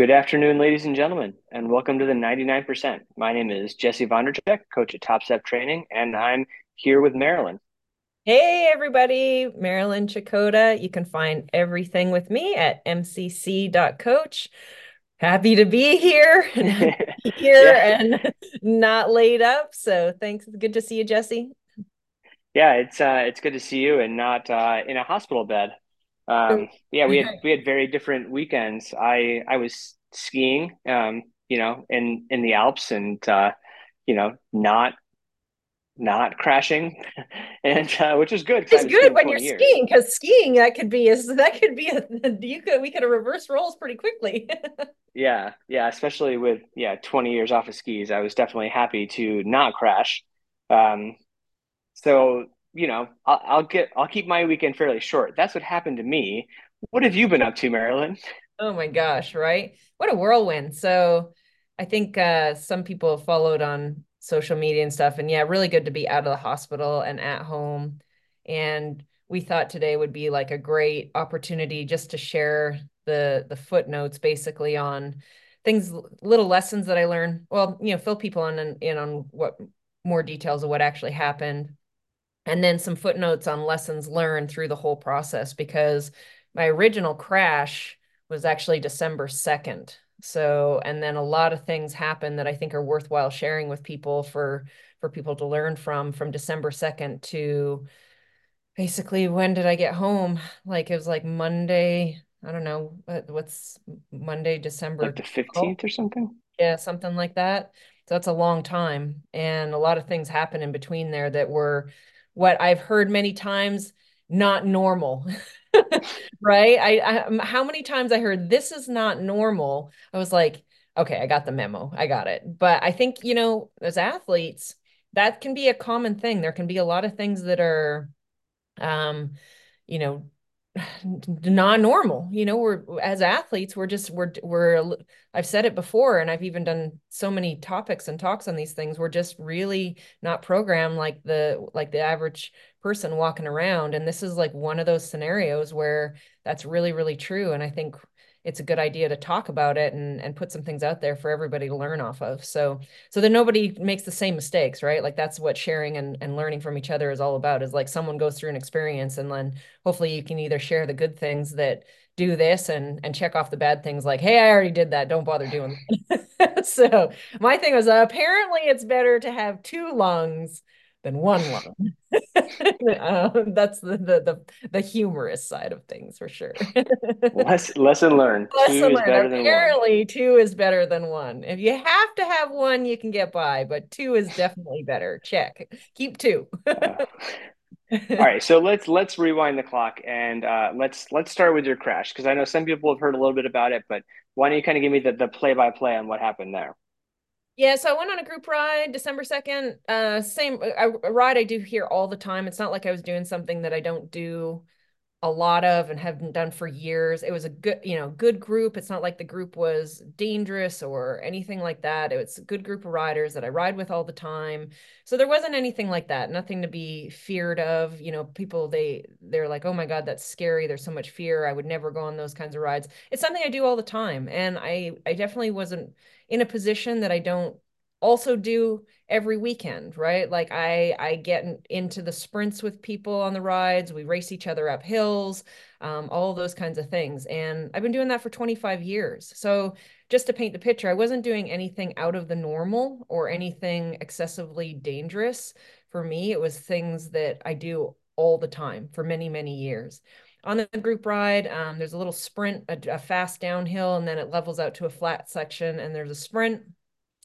Good afternoon, ladies and gentlemen, and welcome to the 99%. My name is Jesse Vondracek, coach at Top Step Training, and I'm here with Marilyn. Hey, everybody, Marilyn Chychota. You can find everything with me at mcc.coach. Happy to be here, here yeah. and not laid up. So thanks. Good to see you, Jesse. Yeah, it's uh, it's good to see you and not uh, in a hospital bed. Um, yeah, we had we had very different weekends. I I was skiing, um, you know, in in the Alps, and uh, you know, not not crashing, and uh, which is good. It's good when you're years. skiing because skiing that could be is that could be a you could we could have reverse roles pretty quickly. yeah, yeah, especially with yeah 20 years off of skis, I was definitely happy to not crash. Um, so you know, I'll, I'll get, I'll keep my weekend fairly short. That's what happened to me. What have you been up to, Marilyn? Oh my gosh, right? What a whirlwind. So I think uh, some people followed on social media and stuff. And yeah, really good to be out of the hospital and at home. And we thought today would be like a great opportunity just to share the the footnotes basically on things, little lessons that I learned. Well, you know, fill people in, in on what more details of what actually happened and then some footnotes on lessons learned through the whole process because my original crash was actually December 2nd. So, and then a lot of things happened that I think are worthwhile sharing with people for for people to learn from from December 2nd to basically when did I get home? Like it was like Monday, I don't know, uh, what's Monday, December like the 15th or something? Yeah, something like that. So that's a long time and a lot of things happen in between there that were what I've heard many times, not normal. right? I, I how many times I heard this is not normal. I was like, okay, I got the memo. I got it. But I think, you know, as athletes, that can be a common thing. There can be a lot of things that are um, you know, non-normal you know we're as athletes we're just we're we're i've said it before and i've even done so many topics and talks on these things we're just really not programmed like the like the average person walking around and this is like one of those scenarios where that's really really true and i think it's a good idea to talk about it and and put some things out there for everybody to learn off of. So so that nobody makes the same mistakes right? Like that's what sharing and, and learning from each other is all about is like someone goes through an experience and then hopefully you can either share the good things that do this and and check off the bad things like hey i already did that. Don't bother doing that. So my thing was uh, apparently it's better to have two lungs than one lung. um, that's the, the, the the humorous side of things for sure. Less, lesson learned. Lesson two learned. Apparently, two is better than one. If you have to have one, you can get by, but two is definitely better. Check. Keep two. uh, all right, so let's let's rewind the clock and uh, let's let's start with your crash because I know some people have heard a little bit about it, but why don't you kind of give me the the play by play on what happened there? Yeah, so I went on a group ride December 2nd. Uh same a, a ride I do here all the time. It's not like I was doing something that I don't do a lot of and haven't done for years. It was a good, you know, good group. It's not like the group was dangerous or anything like that. It was a good group of riders that I ride with all the time. So there wasn't anything like that. Nothing to be feared of. You know, people they they're like, "Oh my god, that's scary. There's so much fear. I would never go on those kinds of rides." It's something I do all the time, and I I definitely wasn't in a position that I don't also do every weekend right? Like i i get into the sprints with people on the rides. We race each other up hills um, all those kinds of things. And i've been doing that for 25 years. So just to paint the picture i wasn't doing anything out of the normal or anything excessively dangerous. For me it was things that i do all the time for many many years on the group ride um, there's a little sprint a, a fast downhill and then it levels out to a flat section and there's a sprint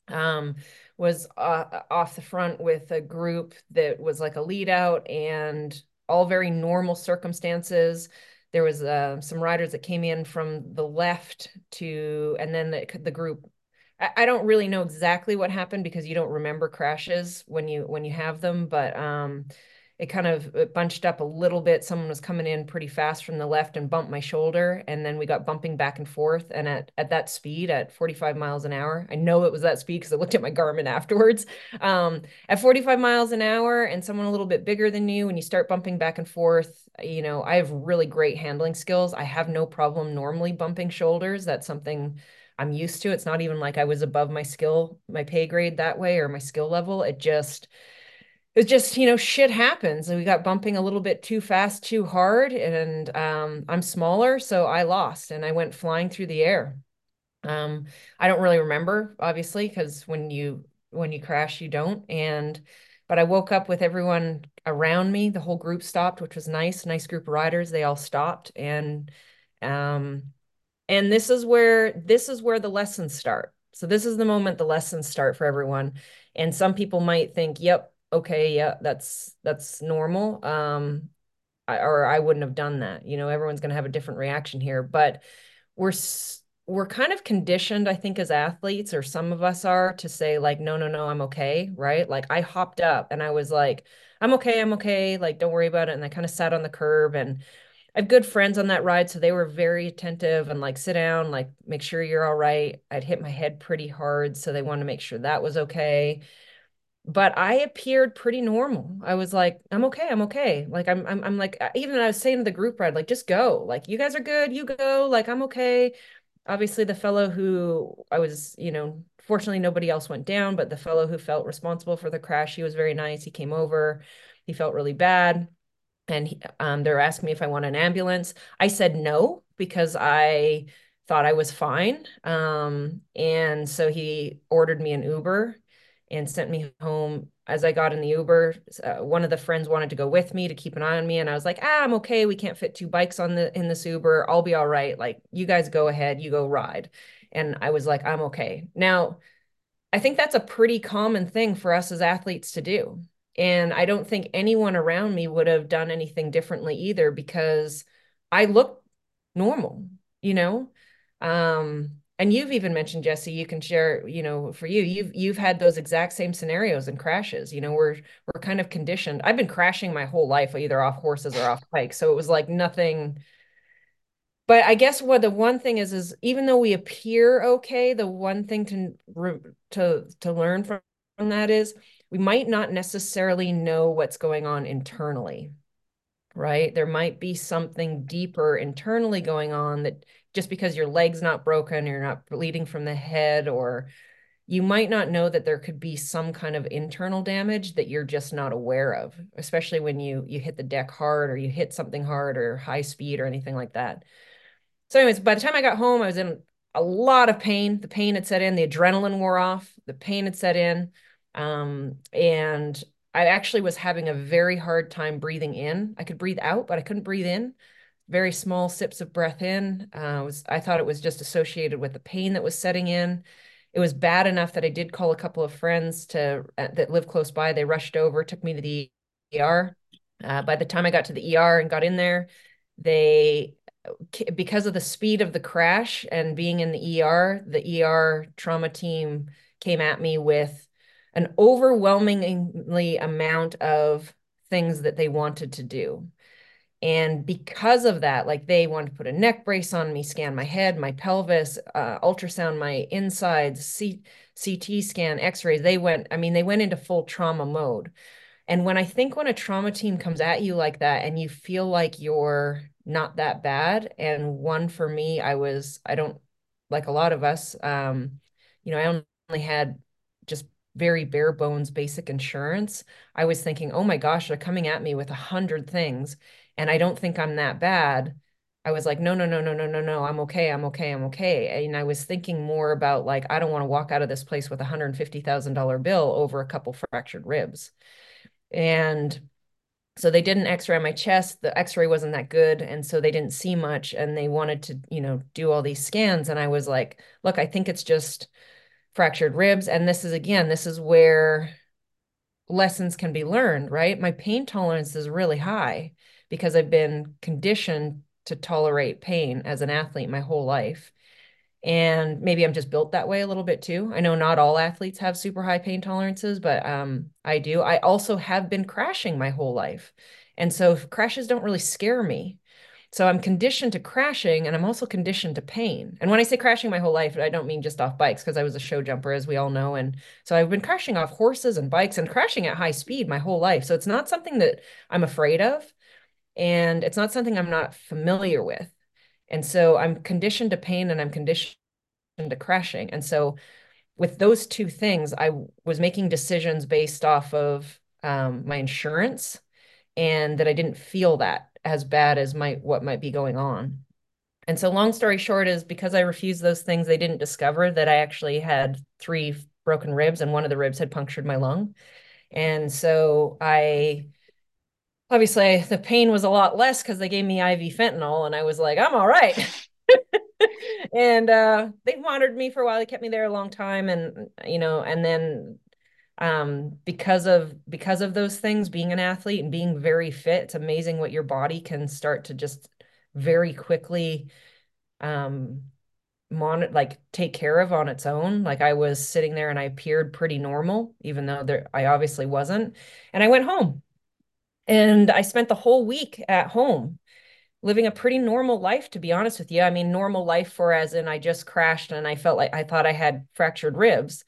um, was uh, off the front with a group that was like a lead out and all very normal circumstances. There was uh, some riders that came in from the left to, and then the, the group. I, I don't really know exactly what happened because you don't remember crashes when you when you have them, but um, it kind of bunched up a little bit. Someone was coming in pretty fast from the left and bumped my shoulder. And then we got bumping back and forth. And at, at that speed, at 45 miles an hour, I know it was that speed because I looked at my Garmin afterwards. Um, at 45 miles an hour and someone a little bit bigger than you, when you start bumping back and forth, you know, I have really great handling skills. I have no problem normally bumping shoulders. That's something I'm used to. It's not even like I was above my skill, my pay grade that way or my skill level. It just it just, you know, shit happens. And we got bumping a little bit too fast, too hard. And um, I'm smaller, so I lost and I went flying through the air. Um, I don't really remember, obviously, because when you when you crash, you don't. And but I woke up with everyone around me. The whole group stopped, which was nice. Nice group of riders. They all stopped, and um, and this is where this is where the lessons start. So this is the moment the lessons start for everyone. And some people might think, "Yep, okay, yeah, that's that's normal." Um, I, or I wouldn't have done that. You know, everyone's going to have a different reaction here, but we're we're kind of conditioned, I think, as athletes, or some of us are, to say, like, no, no, no, I'm okay, right? Like, I hopped up and I was like, I'm okay, I'm okay, like, don't worry about it. And I kind of sat on the curb and I have good friends on that ride, so they were very attentive and like, sit down, like, make sure you're all right. I'd hit my head pretty hard, so they wanted to make sure that was okay. But I appeared pretty normal. I was like, I'm okay, I'm okay. Like, I'm, I'm, I'm like, even I was saying to the group ride, like, just go. Like, you guys are good, you go. Like, I'm okay obviously the fellow who I was, you know, fortunately nobody else went down, but the fellow who felt responsible for the crash, he was very nice. He came over, he felt really bad. And he, um, they're asking me if I want an ambulance. I said no because I thought I was fine. Um, and so he ordered me an Uber and sent me home as I got in the Uber, uh, one of the friends wanted to go with me to keep an eye on me, and I was like, "Ah, I'm okay. We can't fit two bikes on the in this Uber. I'll be all right. Like, you guys go ahead. You go ride." And I was like, "I'm okay." Now, I think that's a pretty common thing for us as athletes to do, and I don't think anyone around me would have done anything differently either because I look normal, you know. Um, and you've even mentioned Jesse, you can share, you know, for you, you've you've had those exact same scenarios and crashes. You know, we're we're kind of conditioned. I've been crashing my whole life, either off horses or off bikes. So it was like nothing. But I guess what the one thing is is even though we appear okay, the one thing to to to learn from, from that is we might not necessarily know what's going on internally right? There might be something deeper internally going on that just because your leg's not broken, you're not bleeding from the head, or you might not know that there could be some kind of internal damage that you're just not aware of, especially when you you hit the deck hard or you hit something hard or high speed or anything like that. So, anyways, by the time I got home, I was in a lot of pain. The pain had set in, the adrenaline wore off, the pain had set in. Um, and I actually was having a very hard time breathing in. I could breathe out, but I couldn't breathe in very small sips of breath in. Uh, was, I thought it was just associated with the pain that was setting in. It was bad enough that I did call a couple of friends to uh, that live close by. They rushed over, took me to the ER. Uh, by the time I got to the ER and got in there, they because of the speed of the crash and being in the ER, the ER trauma team came at me with an overwhelmingly amount of things that they wanted to do. And because of that, like they wanted to put a neck brace on me, scan my head, my pelvis, uh, ultrasound my insides, C- CT scan, x rays. They went, I mean, they went into full trauma mode. And when I think when a trauma team comes at you like that and you feel like you're not that bad, and one for me, I was, I don't, like a lot of us, um, you know, I only had just very bare bones basic insurance. I was thinking, oh my gosh, they're coming at me with a hundred things and I don't think I'm that bad. I was like, no, no, no, no, no, no, no. I'm okay. I'm okay. I'm okay. And I was thinking more about like, I don't want to walk out of this place with a $150,000 bill over a couple fractured ribs. And so they did an x-ray on my chest. The x-ray wasn't that good. And so they didn't see much and they wanted to, you know, do all these scans. And I was like, look, I think it's just fractured ribs. And this is, again, this is where lessons can be learned, right? My pain tolerance is really high because I've been conditioned to tolerate pain as an athlete my whole life. And maybe I'm just built that way a little bit too. I know not all athletes have super high pain tolerances, but um, I do. I also have been crashing my whole life. And so crashes don't really scare me. So I'm conditioned to crashing and I'm also conditioned to pain. And when I say crashing my whole life, I don't mean just off bikes because I was a show jumper, as we all know. And so I've been crashing off horses and bikes and crashing at high speed my whole life. So it's not something that I'm afraid of and it's not something I'm not familiar with. And so I'm conditioned to pain and I'm conditioned to crashing. And so with those two things, I was making decisions based off of um, my insurance and that I didn't feel that as bad as my what might be going on. And so long story short is because I refused those things, they didn't discover that I actually had three broken ribs and one of the ribs had punctured my lung. And so I obviously the pain was a lot less because they gave me IV fentanyl and I was like, I'm all right. and uh, they monitored me for a while. They kept me there a long time, and you know, and then um, because of because of those things, being an athlete and being very fit, it's amazing what your body can start to just very quickly um mon like take care of on its own. Like I was sitting there and I appeared pretty normal, even though there I obviously wasn't. And I went home. And I spent the whole week at home living a pretty normal life, to be honest with you. I mean, normal life for as in I just crashed and I felt like I thought I had fractured ribs.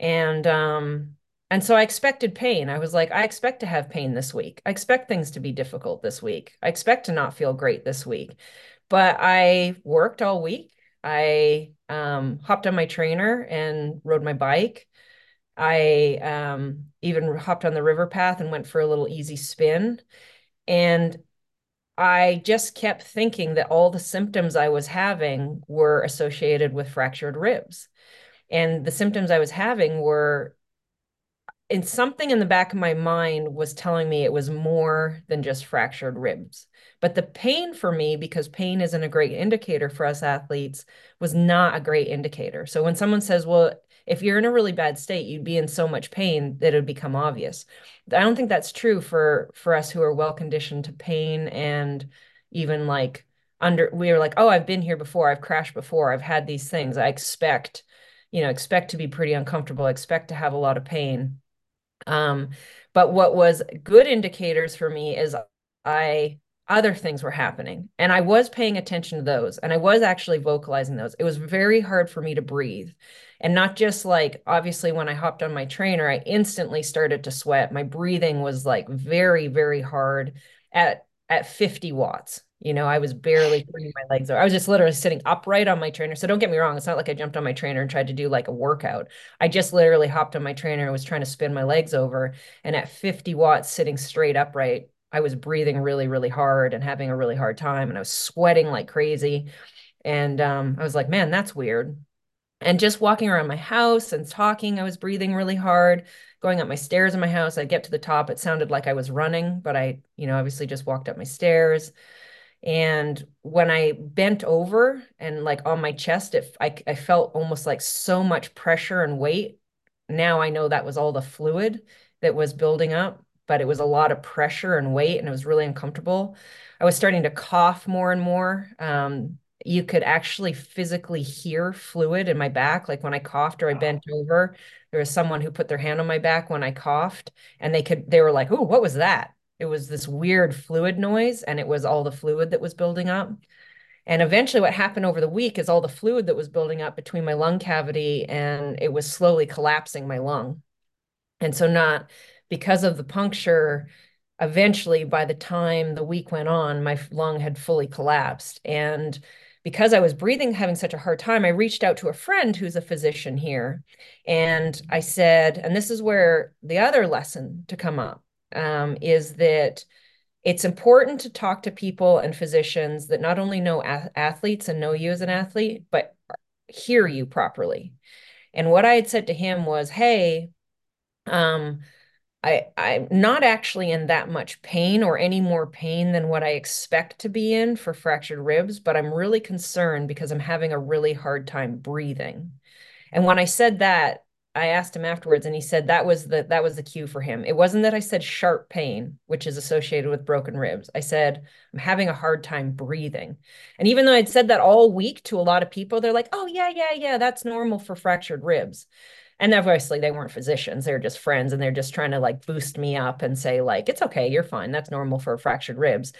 And um, and so I expected pain. I was like, I expect to have pain this week. I expect things to be difficult this week. I expect to not feel great this week. But I worked all week. I um, hopped on my trainer and rode my bike. I um, even hopped on the river path and went for a little easy spin. And I just kept thinking that all the symptoms I was having were associated with fractured ribs. And the symptoms I was having were and something in the back of my mind was telling me it was more than just fractured ribs. But the pain for me, because pain isn't a great indicator for us athletes, was not a great indicator. So when someone says, well, if you're in a really bad state, you'd be in so much pain that it would become obvious. I don't think that's true for for us who are well conditioned to pain and even like under we are like, oh, I've been here before, I've crashed before, I've had these things. I expect, you know, expect to be pretty uncomfortable, expect to have a lot of pain. Um, but what was good indicators for me is I other things were happening and I was paying attention to those and I was actually vocalizing those. It was very hard for me to breathe and not just like obviously when I hopped on my trainer, I instantly started to sweat. My breathing was like very, very hard at at 50 watts. You know, I was barely putting my legs over. I was just literally sitting upright on my trainer. So don't get me wrong, it's not like I jumped on my trainer and tried to do like a workout. I just literally hopped on my trainer and was trying to spin my legs over. And at 50 watts, sitting straight upright, I was breathing really, really hard and having a really hard time. And I was sweating like crazy. And um, I was like, man, that's weird and just walking around my house and talking i was breathing really hard going up my stairs in my house i'd get to the top it sounded like i was running but i you know obviously just walked up my stairs and when i bent over and like on my chest it I, I felt almost like so much pressure and weight now i know that was all the fluid that was building up but it was a lot of pressure and weight and it was really uncomfortable i was starting to cough more and more um, you could actually physically hear fluid in my back. Like when I coughed or I bent over, there was someone who put their hand on my back when I coughed and they could, they were like, oh, what was that? It was this weird fluid noise and it was all the fluid that was building up. And eventually, what happened over the week is all the fluid that was building up between my lung cavity and it was slowly collapsing my lung. And so, not because of the puncture, eventually, by the time the week went on, my lung had fully collapsed. And because I was breathing, having such a hard time, I reached out to a friend who's a physician here. And I said, and this is where the other lesson to come up um, is that it's important to talk to people and physicians that not only know athletes and know you as an athlete, but hear you properly. And what I had said to him was, hey, um, I, I'm not actually in that much pain or any more pain than what I expect to be in for fractured ribs, but I'm really concerned because I'm having a really hard time breathing. And when I said that, I asked him afterwards and he said that was the that was the cue for him. It wasn't that I said sharp pain, which is associated with broken ribs. I said I'm having a hard time breathing. And even though I'd said that all week to a lot of people, they're like, "Oh yeah, yeah, yeah, that's normal for fractured ribs." And obviously they weren't physicians they're just friends and they're just trying to like boost me up and say like it's okay you're fine that's normal for fractured ribs.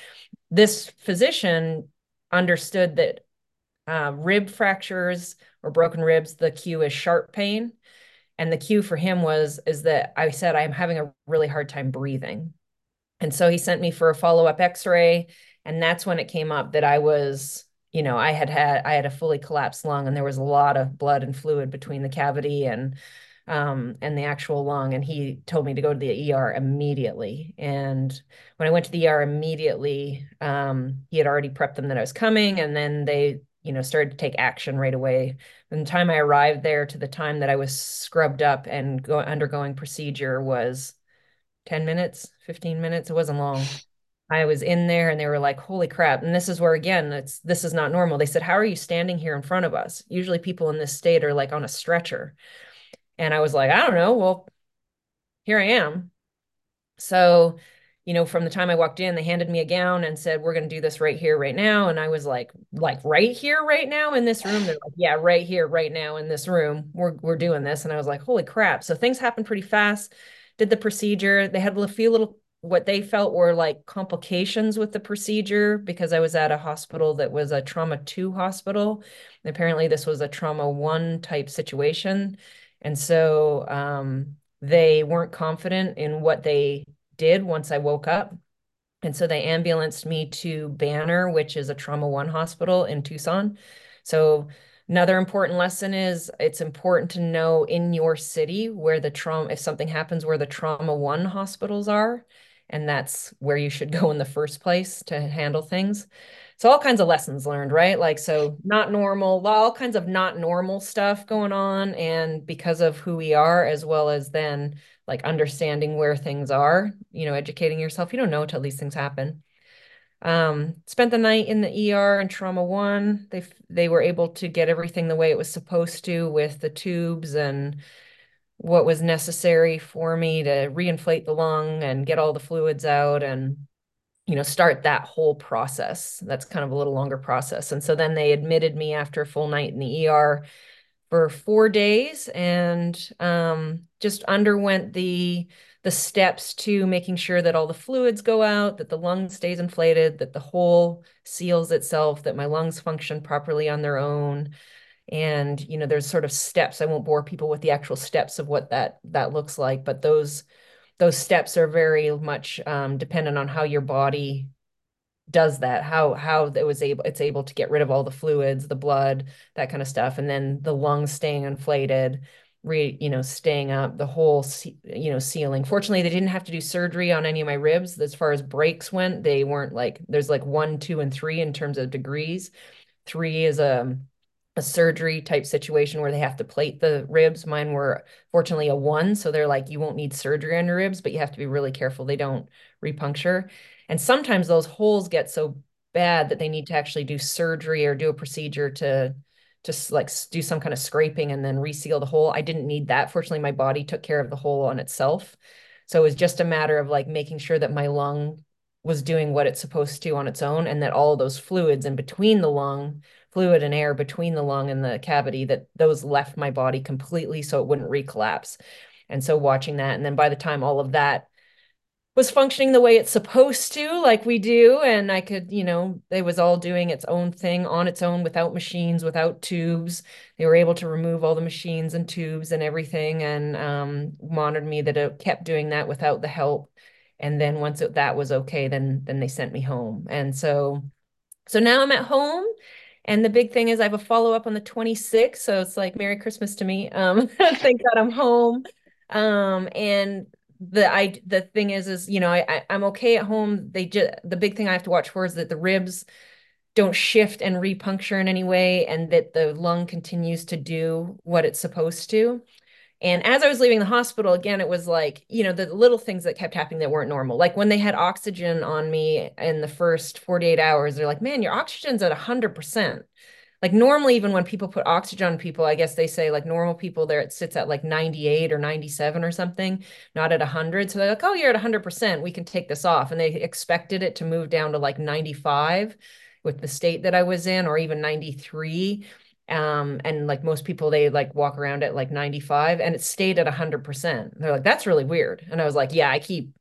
This physician understood that uh, rib fractures or broken ribs the cue is sharp pain and the cue for him was is that i said i'm having a really hard time breathing. And so he sent me for a follow-up x-ray and that's when it came up that i was you know, I had had I had a fully collapsed lung and there was a lot of blood and fluid between the cavity and um, and the actual lung. And he told me to go to the ER immediately. And when I went to the ER immediately, um, he had already prepped them that I was coming. And then they, you know, started to take action right away. From the time I arrived there to the time that I was scrubbed up and go, undergoing procedure was 10 minutes, 15 minutes. It wasn't long. I was in there and they were like, holy crap. And this is where, again, it's, this is not normal. They said, how are you standing here in front of us? Usually people in this state are like on a stretcher. And I was like, I don't know. Well, here I am. So, you know, from the time I walked in, they handed me a gown and said, "We're going to do this right here, right now." And I was like, "Like right here, right now in this room?" They're like, "Yeah, right here, right now in this room. We're we're doing this." And I was like, "Holy crap!" So things happened pretty fast. Did the procedure. They had a few little what they felt were like complications with the procedure because I was at a hospital that was a trauma two hospital. And apparently, this was a trauma one type situation. And so um, they weren't confident in what they did once I woke up. And so they ambulanced me to Banner, which is a trauma one hospital in Tucson. So another important lesson is it's important to know in your city where the trauma, if something happens, where the trauma one hospitals are. And that's where you should go in the first place to handle things. So all kinds of lessons learned right? Like so not normal all kinds of not normal stuff going on and because of who we are as well as then like understanding where things are you know educating yourself you don't know until these things happen. Um spent the night in the ER and trauma 1 they they were able to get everything the way it was supposed to with the tubes and what was necessary for me to reinflate the lung and get all the fluids out and you know, start that whole process. That's kind of a little longer process. And so then they admitted me after a full night in the ER for four days and um, just underwent the the steps to making sure that all the fluids go out, that the lung stays inflated, that the hole seals itself, that my lungs function properly on their own. And you know, there's sort of steps. I won't bore people with the actual steps of what that that looks like, but those those steps are very much um, dependent on how your body does that how how it was able it's able to get rid of all the fluids the blood that kind of stuff. And then the lungs staying inflated re you know staying up the hole you know sealing. Fortunately they didn't have to do surgery on any of my ribs. As far as breaks went they weren't like there's like one two and three in terms of degrees. Three is a um, a surgery type situation where they have to plate the ribs. Mine were fortunately a one, so they're like, you won't need surgery on your ribs, but you have to be really careful they don't repuncture. And sometimes those holes get so bad that they need to actually do surgery or do a procedure to just like do some kind of scraping and then reseal the hole. I didn't need that. Fortunately, my body took care of the hole on itself. So it was just a matter of like making sure that my lung was doing what it's supposed to on its own and that all those fluids in between the lung fluid and air between the lung and the cavity that those left my body completely so it wouldn't recollapse. And so watching that, and then by the time all of that was functioning the way it's supposed to, like we do, and I could, you know, it was all doing its own thing on its own without machines, without tubes. They were able to remove all the machines and tubes and everything, and um, monitored me that it kept doing that without the help. And then once it, that was okay, then then they sent me home. And so, so now I'm at home and the big thing is I have a follow up on the 26th. So it's like Merry Christmas to me. Um, thank God I'm home. Um, and the I the thing is is you know I, I I'm okay at home. They just the big thing I have to watch for is that the ribs don't shift and repuncture in any way, and that the lung continues to do what it's supposed to. And as I was leaving the hospital, again, it was like, you know, the little things that kept happening that weren't normal. Like when they had oxygen on me in the first 48 hours, they're like, man, your oxygen's at 100%. Like normally, even when people put oxygen on people, I guess they say like normal people there, it sits at like 98 or 97 or something, not at 100. So they're like, oh, you're at 100%. We can take this off. And they expected it to move down to like 95 with the state that I was in, or even 93 um and like most people they like walk around at like 95 and it stayed at 100% they're like that's really weird. And i was like yeah i keep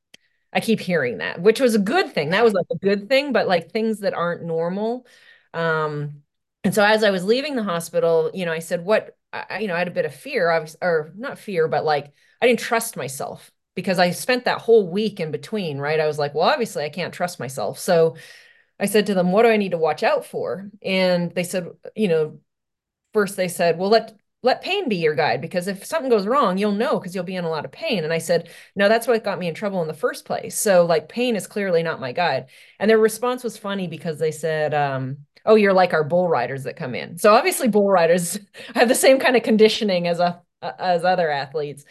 i keep hearing that which was a good thing. That was like a good thing but like things that aren't normal. Um and so as i was leaving the hospital you know i said what I, you know i had a bit of fear was, or not fear but like i didn't trust myself because i spent that whole week in between right? I was like well obviously i can't trust myself. So I said to them, what do I need to watch out for? And they said, you know, first they said, well, let let pain be your guide because if something goes wrong, you'll know because you'll be in a lot of pain. And I said, no, that's what got me in trouble in the first place. So like pain is clearly not my guide. And their response was funny because they said, um, oh, you're like our bull riders that come in. So obviously bull riders have the same kind of conditioning as a as other athletes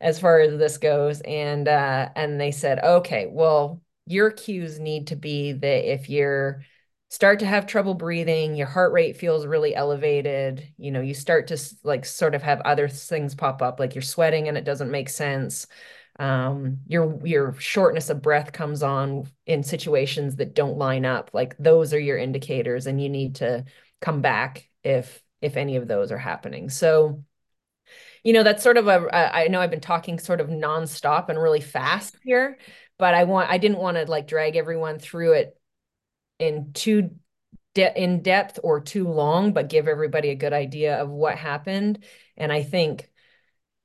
as far as this goes. And uh, and they said, okay, well, your cues need to be that if you're start to have trouble breathing, your heart rate feels really elevated, you know, you start to like sort of have other things pop up, like you're sweating and it doesn't make sense. Um, your your shortness of breath comes on in situations that don't line up. Like those are your indicators, and you need to come back if if any of those are happening. So you know that's sort of a I know I've been talking sort of nonstop and really fast here, but I want I didn't want to like drag everyone through it in too de- in depth or too long, but give everybody a good idea of what happened. And I think,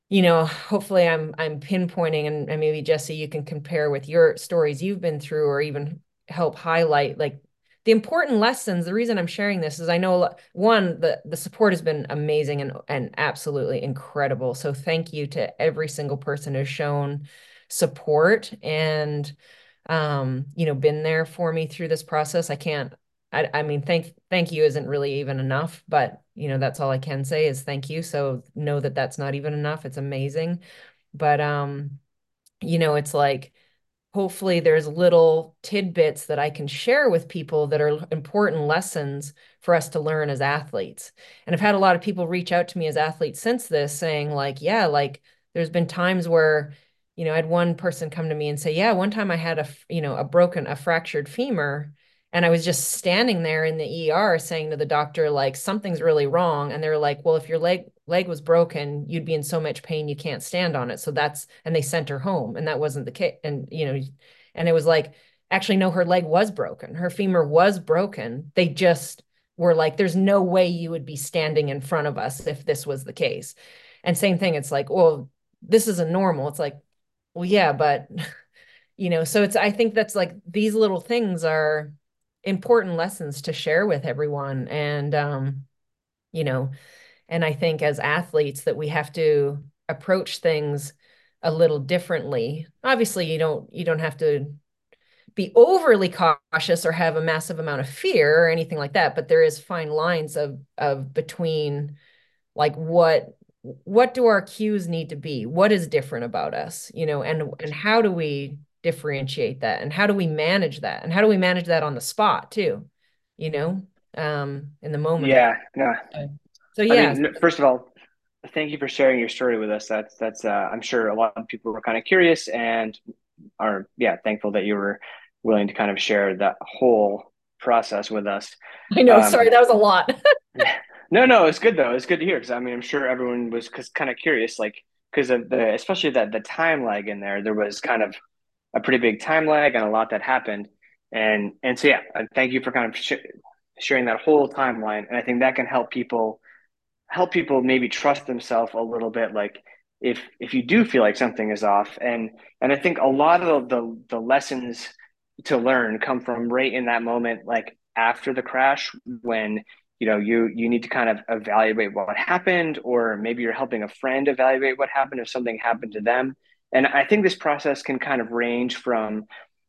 you know, hopefully I'm I'm pinpointing and, and maybe Jesse, you can compare with your stories you've been through or even help highlight like the important lessons. The reason i'm sharing this is i know one the the support has been amazing and and absolutely incredible. So thank you to every single person who's shown support. And um, you know, been there for me through this process. I can't, I, I mean, thank, thank you isn't really even enough, but you know, that's all I can say is thank you. So know that that's not even enough. It's amazing. But, um, you know, it's like, hopefully there's little tidbits that I can share with people that are important lessons for us to learn as athletes. And I've had a lot of people reach out to me as athletes since this saying like, yeah, like there's been times where you know, I had one person come to me and say, yeah, one time I had a, you know, a broken, a fractured femur. And I was just standing there in the ER saying to the doctor, like, something's really wrong. And they're like, well, if your leg leg was broken, you'd be in so much pain you can't stand on it. So that's and they sent her home. And that wasn't the case. And you know, and it was like, actually, no, her leg was broken. Her femur was broken. They just were like, there's no way you would be standing in front of us if this was the case. And same thing, it's like, well, this isn't normal. It's like, well, yeah, but you know, so it's I think that's like these little things are important lessons to share with everyone. And um, you know, and I think as athletes that we have to approach things a little differently. Obviously, you don't you don't have to be overly cautious or have a massive amount of fear or anything like that, but there is fine lines of of between like what what do our cues need to be? What is different about us you know and and how do we differentiate that? And how do we manage that? And how do we manage that on the spot too you know um in the moment? Yeah no. So yeah I mean, first of all thank you for sharing your story with us. That's that's uh, i'm sure a lot of people were kind of curious and are yeah thankful that you were willing to kind of share that whole process with us. I know um, sorry that was a lot No, no, it's good though. It's good to hear because I mean, I'm sure everyone was kind of curious, like because of the especially that the time lag in there. There was kind of a pretty big time lag and a lot that happened, and and so yeah, thank you for kind of sh- sharing that whole timeline. And I think that can help people help people maybe trust themselves a little bit, like if if you do feel like something is off, and and I think a lot of the the lessons to learn come from right in that moment, like after the crash when you know you you need to kind of evaluate what happened or maybe you're helping a friend evaluate what happened if something happened to them. And i think this process can kind of range from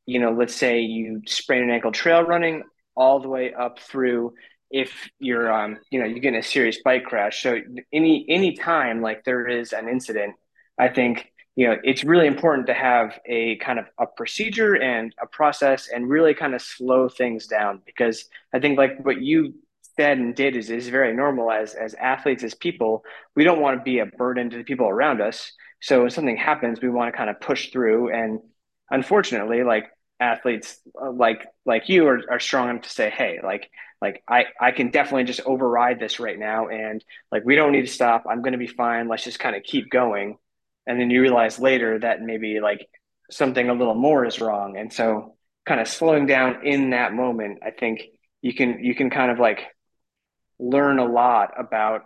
you know let's say you sprain an ankle trail running all the way up through if you're um you know you get in a serious bike crash. So any any time like there is an incident i think you know it's really important to have a kind of a procedure and a process and really kind of slow things down because i think like what you said and did is, is very normal as as athletes as people. We don't want to be a burden to the people around us. So when something happens we want to kind of push through. And unfortunately like athletes uh, like like you are, are strong enough to say hey like like i i can definitely just override this right now. And like we don't need to stop. I'm going to be fine. Let's just kind of keep going. And then you realize later that maybe like something a little more is wrong. And so kind of slowing down in that moment i think you can you can kind of like learn a lot about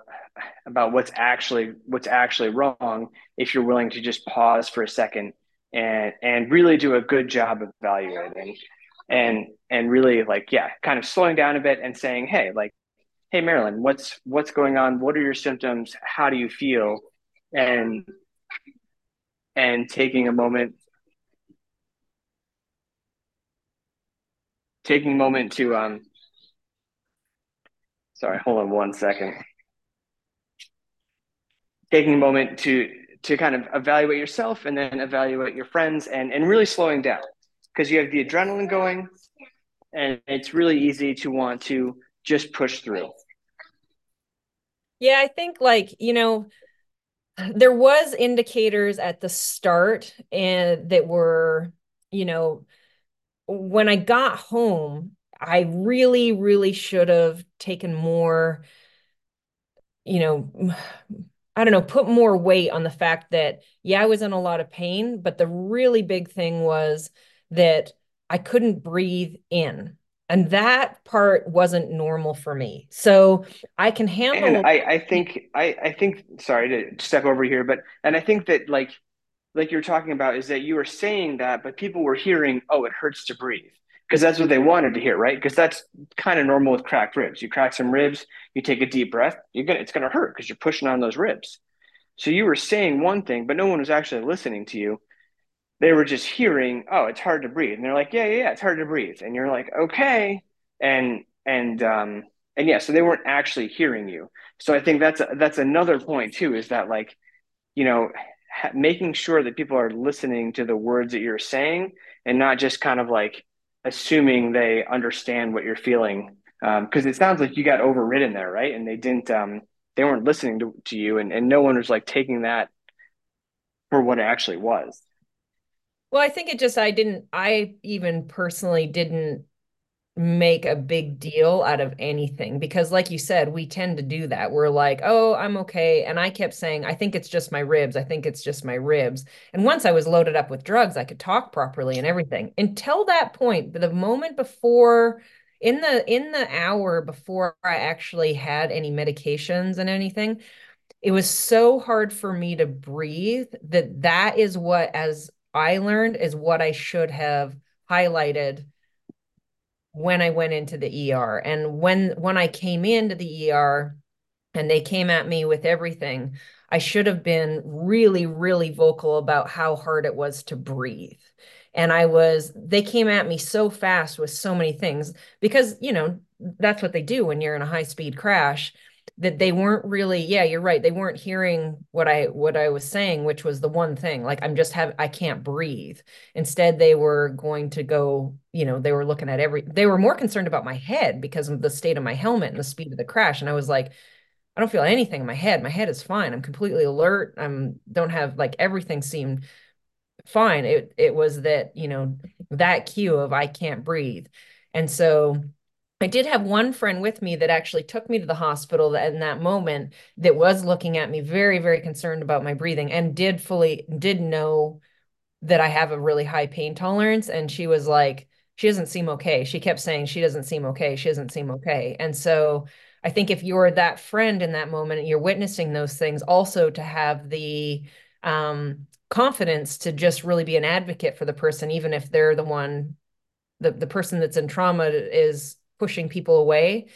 about what's actually what's actually wrong if you're willing to just pause for a second and and really do a good job of evaluating and and really like yeah kind of slowing down a bit and saying hey like hey marilyn what's what's going on? What are your symptoms? How do you feel? And and taking a moment taking a moment to um sorry hold on one second. Taking a moment to to kind of evaluate yourself and then evaluate your friends and and really slowing down because you have the adrenaline going and it's really easy to want to just push through. Yeah i think like you know there was indicators at the start and that were you know when i got home i really really should have taken more you know I don't know, put more weight on the fact that, yeah, I was in a lot of pain, but the really big thing was that I couldn't breathe in. And that part wasn't normal for me. So I can handle. And I, I think, I, I think, sorry to step over here, but, and I think that like, like you're talking about is that you were saying that, but people were hearing, oh, it hurts to breathe because that's what they wanted to hear, right? Because that's kind of normal with cracked ribs. You crack some ribs, you take a deep breath, you're gonna it's gonna hurt because you're pushing on those ribs. So you were saying one thing, but no one was actually listening to you. They were just hearing, oh, it's hard to breathe, and they're like, yeah, yeah, yeah, it's hard to breathe, and you're like, okay, and and um and yeah, so they weren't actually hearing you. So I think that's a, that's another point too, is that like, you know, ha- making sure that people are listening to the words that you're saying and not just kind of like assuming they understand what you're feeling because um, it sounds like you got overridden there right? And they didn't um, they weren't listening to, to you and, and no one was like taking that for what it actually was. Well i think it just i didn't i even personally didn't make a big deal out of anything because like you said we tend to do that. We're like oh i'm okay. And i kept saying i think it's just my ribs. I think it's just my ribs. And once i was loaded up with drugs i could talk properly and everything. Until that point the moment before in the in the hour before i actually had any medications and anything it was so hard for me to breathe that that is what as i learned is what i should have highlighted when I went into the ER. And when when I came into the ER and they came at me with everything, I should have been really, really vocal about how hard it was to breathe. And I was, they came at me so fast with so many things because, you know, that's what they do when you're in a high speed crash that they weren't really yeah you're right they weren't hearing what i what i was saying which was the one thing like i'm just have i can't breathe. Instead they were going to go you know they were looking at every they were more concerned about my head because of the state of my helmet and the speed of the crash and i was like i don't feel anything in my head my head is fine i'm completely alert i'm don't have like everything seemed fine. It it was that you know that cue of i can't breathe. And so I did have one friend with me that actually took me to the hospital in that moment that was looking at me very, very concerned about my breathing and did fully did know that I have a really high pain tolerance. And she was like, she doesn't seem okay. She kept saying she doesn't seem okay. She doesn't seem okay. And so I think if you're that friend in that moment you're witnessing those things, also to have the um, confidence to just really be an advocate for the person, even if they're the one, the, the person that's in trauma is pushing people away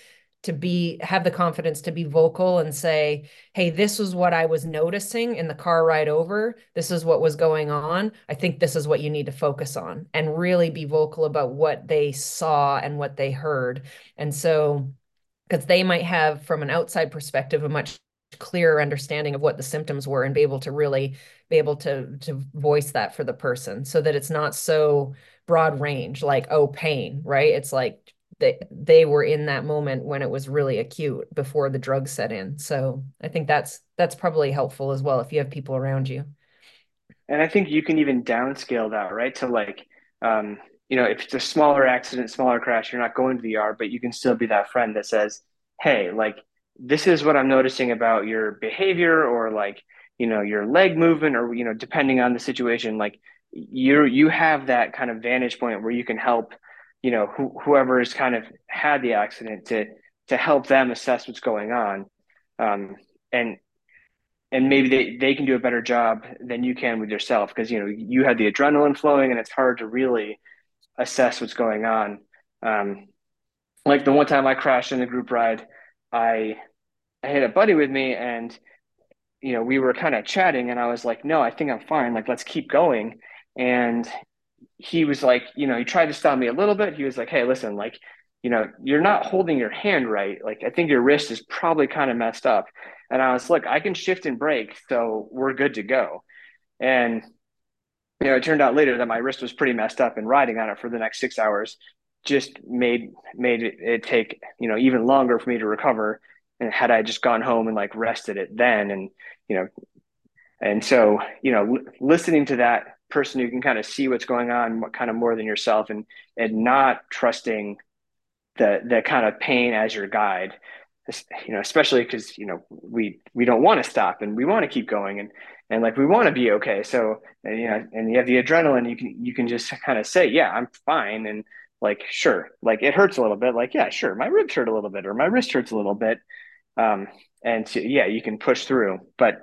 to be have the confidence to be vocal and say hey this was what i was noticing in the car ride over. This is what was going on. I think this is what you need to focus on. And really be vocal about what they saw and what they heard. And so because they might have from an outside perspective a much clearer understanding of what the symptoms were and be able to really be able to to voice that for the person so that it's not so broad range like oh pain right? It's like they they were in that moment when it was really acute before the drugs set in. So I think that's that's probably helpful as well if you have people around you. And I think you can even downscale that, right? To like, um, you know, if it's a smaller accident, smaller crash, you're not going to the ER, but you can still be that friend that says, "Hey, like this is what I'm noticing about your behavior, or like, you know, your leg movement, or you know, depending on the situation, like you you have that kind of vantage point where you can help you know wh- whoever has kind of had the accident to to help them assess what's going on um, and and maybe they, they can do a better job than you can with yourself because you know you had the adrenaline flowing and it's hard to really assess what's going on. Um, like the one time I crashed in the group ride, I I had a buddy with me and you know, we were kind of chatting and I was like, no, I think I'm fine. Like, let's keep going. And he was like, you know, he tried to stop me a little bit. He was like, hey, listen, like, you know, you're not holding your hand right. Like, I think your wrist is probably kind of messed up. And I was, like, look, I can shift and brake. So we're good to go. And, you know, it turned out later that my wrist was pretty messed up and riding on it for the next six hours just made made it take you know even longer for me to recover and had I just gone home and like rested it then and you know and so you know listening to that person who can kind of see what's going on what kind of more than yourself and and not trusting the the kind of pain as your guide you know especially because you know we we don't want to stop and we want to keep going and and like we want to be okay so and, you know and you have the adrenaline you can you can just kind of say yeah i'm fine and like sure like it hurts a little bit like yeah sure my ribs hurt a little bit or my wrist hurts a little bit um, and so, yeah, you can push through. But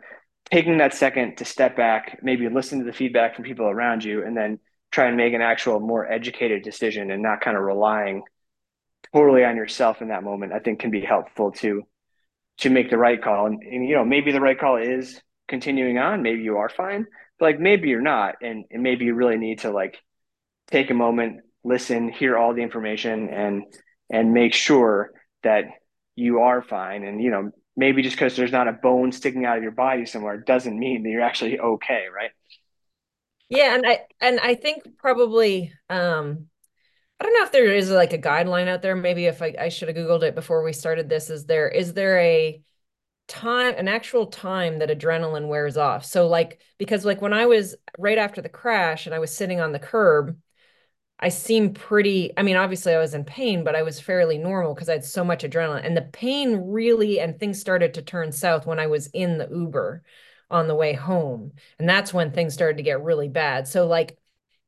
taking that second to step back, maybe listen to the feedback from people around you, and then try and make an actual more educated decision and not kind of relying totally on yourself in that moment, I think can be helpful to to make the right call. And, and you know, maybe the right call is continuing on. Maybe you are fine, but like maybe you're not, and, and maybe you really need to like take a moment, listen, hear all the information, and and make sure that you are fine. And, you know, maybe just because there's not a bone sticking out of your body somewhere doesn't mean that you're actually okay, right? Yeah, and I and I think probably um I don't know if there is like a guideline out there. Maybe if I, I should have Googled it before we started this. Is there is there a time an actual time that adrenaline wears off? So like because like when I was right after the crash and I was sitting on the curb, I seem pretty, I mean, obviously I was in pain, but I was fairly normal because I had so much adrenaline. And the pain really, and things started to turn south when I was in the Uber on the way home. And that's when things started to get really bad. So, like,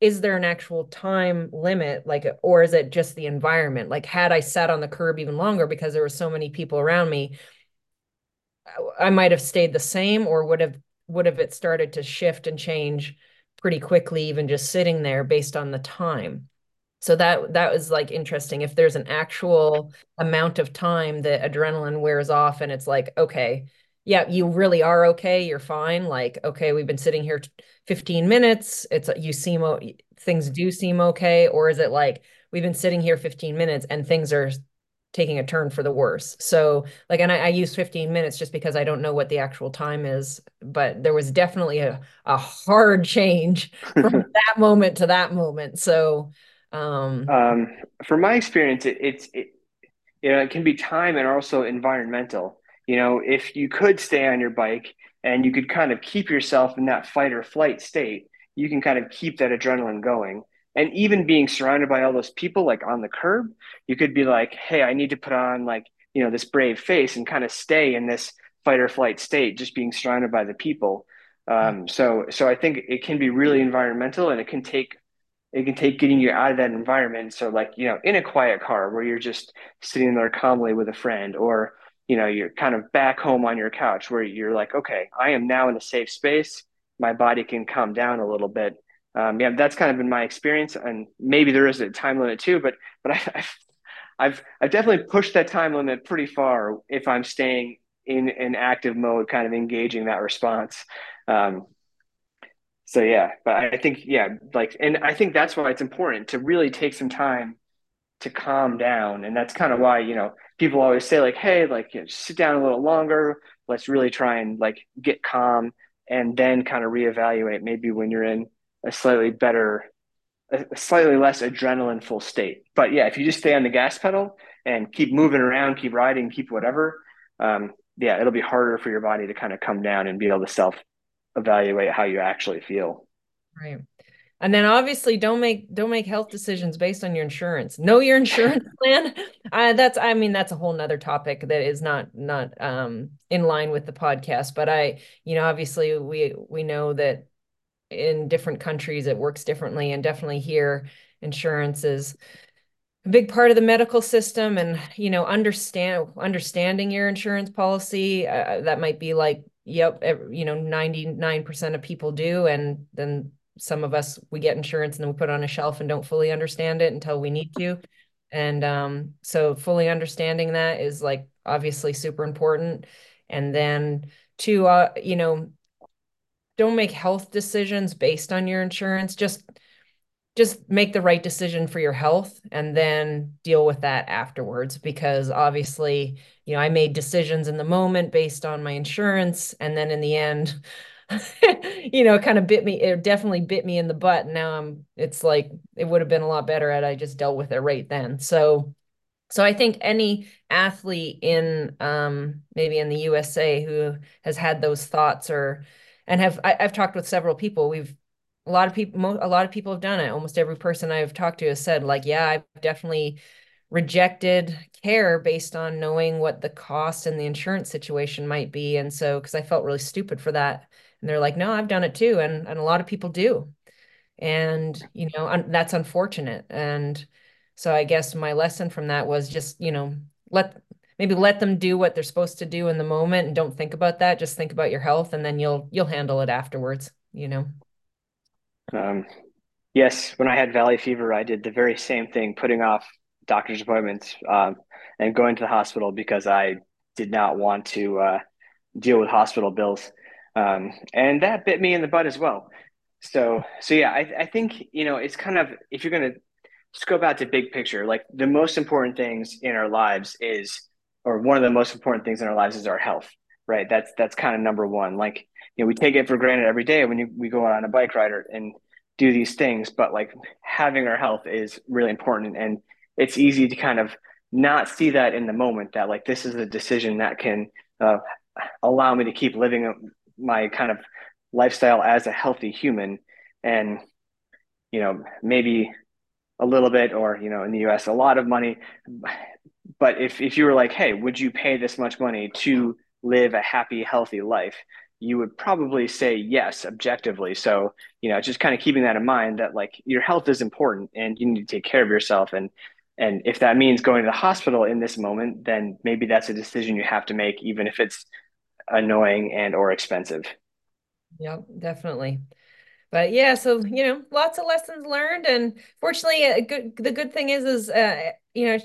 is there an actual time limit? Like, or is it just the environment? Like, had I sat on the curb even longer because there were so many people around me, I might have stayed the same or would have would have it started to shift and change pretty quickly, even just sitting there based on the time. So that that was like interesting. If there's an actual amount of time that adrenaline wears off, and it's like, okay, yeah, you really are okay. You're fine. Like, okay, we've been sitting here 15 minutes. It's you seem things do seem okay, or is it like we've been sitting here 15 minutes and things are taking a turn for the worse. So like, and I, I use 15 minutes just because I don't know what the actual time is, but there was definitely a, a hard change from that moment to that moment. So, um, um, from my experience, it, it's, it, you know, it can be time and also environmental. You know, if you could stay on your bike and you could kind of keep yourself in that fight or flight state, you can kind of keep that adrenaline going and even being surrounded by all those people like on the curb you could be like hey i need to put on like you know this brave face and kind of stay in this fight or flight state just being surrounded by the people. Um, so so i think it can be really environmental and it can take it can take getting you out of that environment. So like you know in a quiet car where you're just sitting there calmly with a friend or you know you're kind of back home on your couch where you're like okay i am now in a safe space. My body can calm down a little bit um, yeah, that's kind of been my experience, and maybe there is a time limit too. But but I, I've I've definitely pushed that time limit pretty far if I'm staying in an active mode, kind of engaging that response. Um, so yeah, but I think yeah, like, and I think that's why it's important to really take some time to calm down, and that's kind of why you know people always say like, hey, like you know, sit down a little longer. Let's really try and like get calm, and then kind of reevaluate maybe when you're in a slightly better, a slightly less adrenaline full state. But yeah, if you just stay on the gas pedal and keep moving around, keep riding, keep whatever, um, yeah, it'll be harder for your body to kind of come down and be able to self evaluate how you actually feel. Right. And then obviously don't make don't make health decisions based on your insurance. Know your insurance plan. Uh, that's I mean that's a whole nother topic that is not not um, in line with the podcast. But I you know obviously we we know that in different countries it works differently and definitely here insurance is a big part of the medical system and you know understand understanding your insurance policy uh, that might be like yep you know 99% of people do and then some of us we get insurance and then we put it on a shelf and don't fully understand it until we need to. And um, so fully understanding that is like obviously super important. And then to uh, you know, don't make health decisions based on your insurance. Just just make the right decision for your health and then deal with that afterwards because obviously you know i made decisions in the moment based on my insurance and then in the end you know kind of bit me it definitely bit me in the butt now i'm it's like it would have been a lot better had i just dealt with it right then so so i think any athlete in um maybe in the usa who has had those thoughts or and have I, have talked with several people. We've a lot of people a lot of people have done it. Almost every person i've talked to has said like yeah i've definitely rejected care based on knowing what the cost and the insurance situation might be. And so because i felt really stupid for that. And they're like no i've done it too. And and a lot of people do. And you know un- that's unfortunate. And so i guess my lesson from that was just you know let maybe let them do what they're supposed to do in the moment and don't think about that. Just think about your health and then you'll you'll handle it afterwards you know? Um, yes, when I had valley fever, I did the very same thing, putting off doctor's appointments um, and going to the hospital because I did not want to uh, deal with hospital bills, um, and that bit me in the butt as well. So, so yeah, I, I think you know it's kind of if you're going to scope out to big picture, like the most important things in our lives is, or one of the most important things in our lives is our health, right? That's that's kind of number one. Like you know, we take it for granted every day when you, we go out on a bike ride and do these things, but like having our health is really important. And it's easy to kind of not see that in the moment that like this is a decision that can uh, allow me to keep living my kind of lifestyle as a healthy human. And, you know, maybe a little bit, or, you know, in the US, a lot of money. But if, if you were like, hey, would you pay this much money to live a happy, healthy life? you would probably say yes objectively. So you know just kind of keeping that in mind that like your health is important and you need to take care of yourself. And and if that means going to the hospital in this moment then maybe that's a decision you have to make even if it's annoying and or expensive. Yep definitely. But yeah so you know lots of lessons learned. And fortunately a good, the good thing is is uh, you know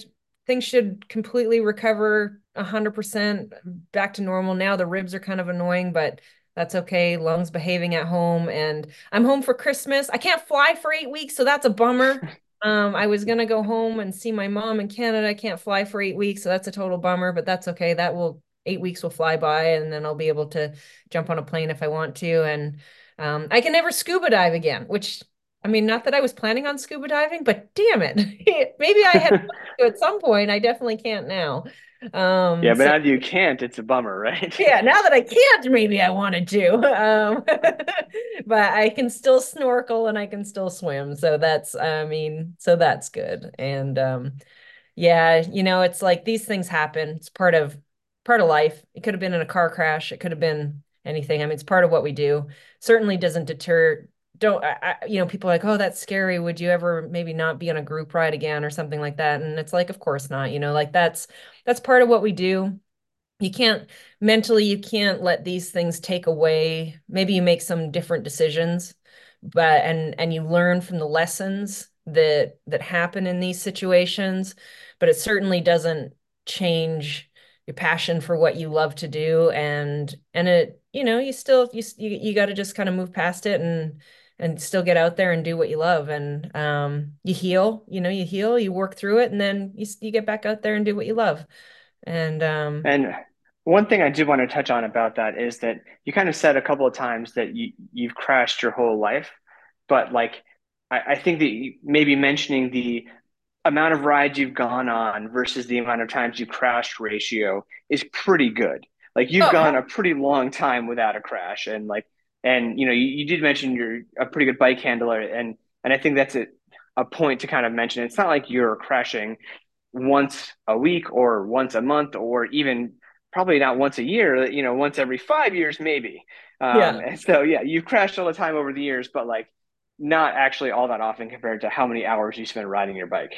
things should completely recover 100% back to normal now. The ribs are kind of annoying, but that's okay. Lungs behaving at home, and I'm home for Christmas. I can't fly for eight weeks, so that's a bummer. Um, I was gonna go home and see my mom in Canada. I can't fly for eight weeks, so that's a total bummer, but that's okay. That will eight weeks will fly by, and then I'll be able to jump on a plane if I want to. And um, I can never scuba dive again, which I mean, not that I was planning on scuba diving, but damn it, maybe I had to at some point. I definitely can't now. Um, yeah, but so, now that you can't, it's a bummer, right? yeah, now that I can't, maybe I wanted to. Um, but I can still snorkel and I can still swim. So that's, I mean, so that's good. And um, yeah, you know, it's like these things happen. It's part of part of life. It could have been in a car crash. It could have been anything. I mean, it's part of what we do. Certainly doesn't deter don't I, you know people like oh that's scary. Would you ever maybe not be on a group ride again or something like that? And it's like of course not you know like that's that's part of what we do. You can't mentally you can't let these things take away maybe you make some different decisions but and and you learn from the lessons that that happen in these situations but it certainly doesn't change your passion for what you love to do. And and it you know you still you you, you got to just kind of move past it and and still get out there and do what you love. And um, you heal you know you heal you work through it and then you, you get back out there and do what you love. And um, and one thing i do want to touch on about that is that you kind of said a couple of times that you you've crashed your whole life but like i, I think that maybe mentioning the amount of rides you've gone on versus the amount of times you crashed ratio is pretty good. Like you've oh, gone a pretty long time without a crash and like and you know, you, you did mention you're a pretty good bike handler, and and I think that's a, a point to kind of mention. It's not like you're crashing once a week or once a month or even probably not once a year. You know, once every five years maybe. Um, yeah. And so yeah, you've crashed all the time over the years, but like not actually all that often compared to how many hours you spend riding your bike.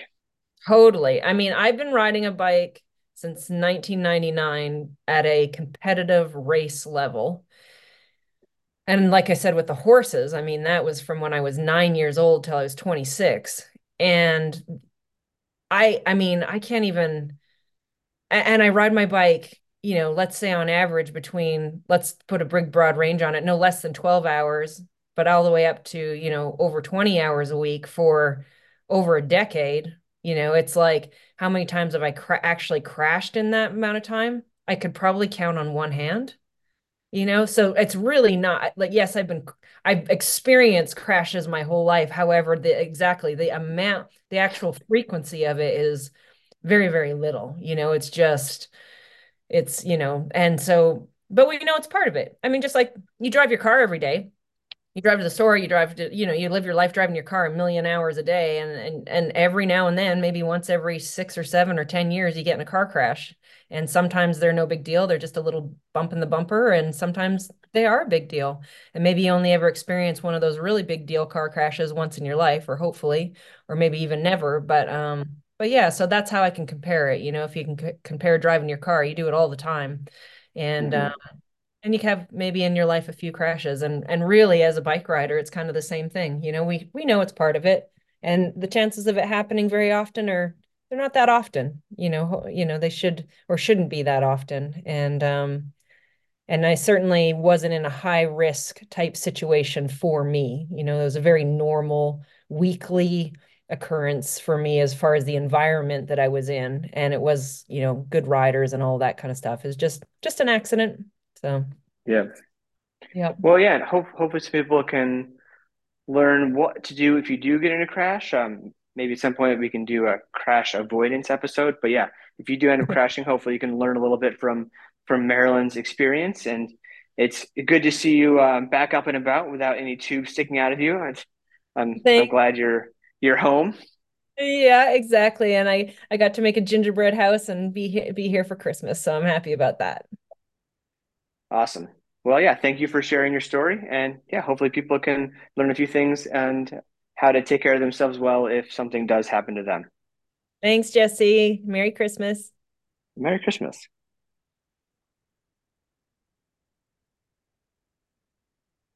Totally. I mean, I've been riding a bike since 1999 at a competitive race level And like I said with the horses, I mean, that was from when I was nine years old till I was 26. And I, I mean, I can't even, and I ride my bike, you know, let's say on average between, let's put a big broad range on it, no less than 12 hours, but all the way up to, you know, over 20 hours a week for over a decade. You know, it's like how many times have I cra actually crashed in that amount of time? I could probably count on one hand you know so it's really not like yes i've been i've experienced crashes my whole life however the exactly the amount the actual frequency of it is very very little you know it's just it's you know and so but we know it's part of it i mean just like you drive your car every day you drive to the store, you drive to, you know, you live your life driving your car a million hours a day. And, and, and every now and then, maybe once every six or seven or 10 years, you get in a car crash. And sometimes they're no big deal. They're just a little bump in the bumper. And sometimes they are a big deal. And maybe you only ever experience one of those really big deal car crashes once in your life, or hopefully, or maybe even never. But, um, but yeah, so that's how I can compare it. You know, if you can c- compare driving your car, you do it all the time. And, hmm um, and you have maybe in your life a few crashes and and really as a bike rider it's kind of the same thing you know we we know it's part of it and the chances of it happening very often are they're not that often you know you know they should or shouldn't be that often and um and I certainly wasn't in a high risk type situation for me you know it was a very normal weekly occurrence for me as far as the environment that I was in and it was you know good riders and all that kind of stuff is just just an accident so Yeah. yeah. Well, yeah, hope hopefully some people can learn what to do if you do get in a crash. Um, maybe at some point we can do a crash avoidance episode. But yeah, if you do end up crashing, hopefully you can learn a little bit from from Marilyn's experience. And it's good to see you um, back up and about without any tubes sticking out of you. It's, I'm I'm glad you're you're home. yeah, exactly. And I I got to make a gingerbread house and be be here for Christmas, so I'm happy about that. Awesome. Well, yeah, thank you for sharing your story. And yeah, hopefully people can learn a few things and how to take care of themselves well if something does happen to them. Thanks, Jesse. Merry Christmas. Merry Christmas.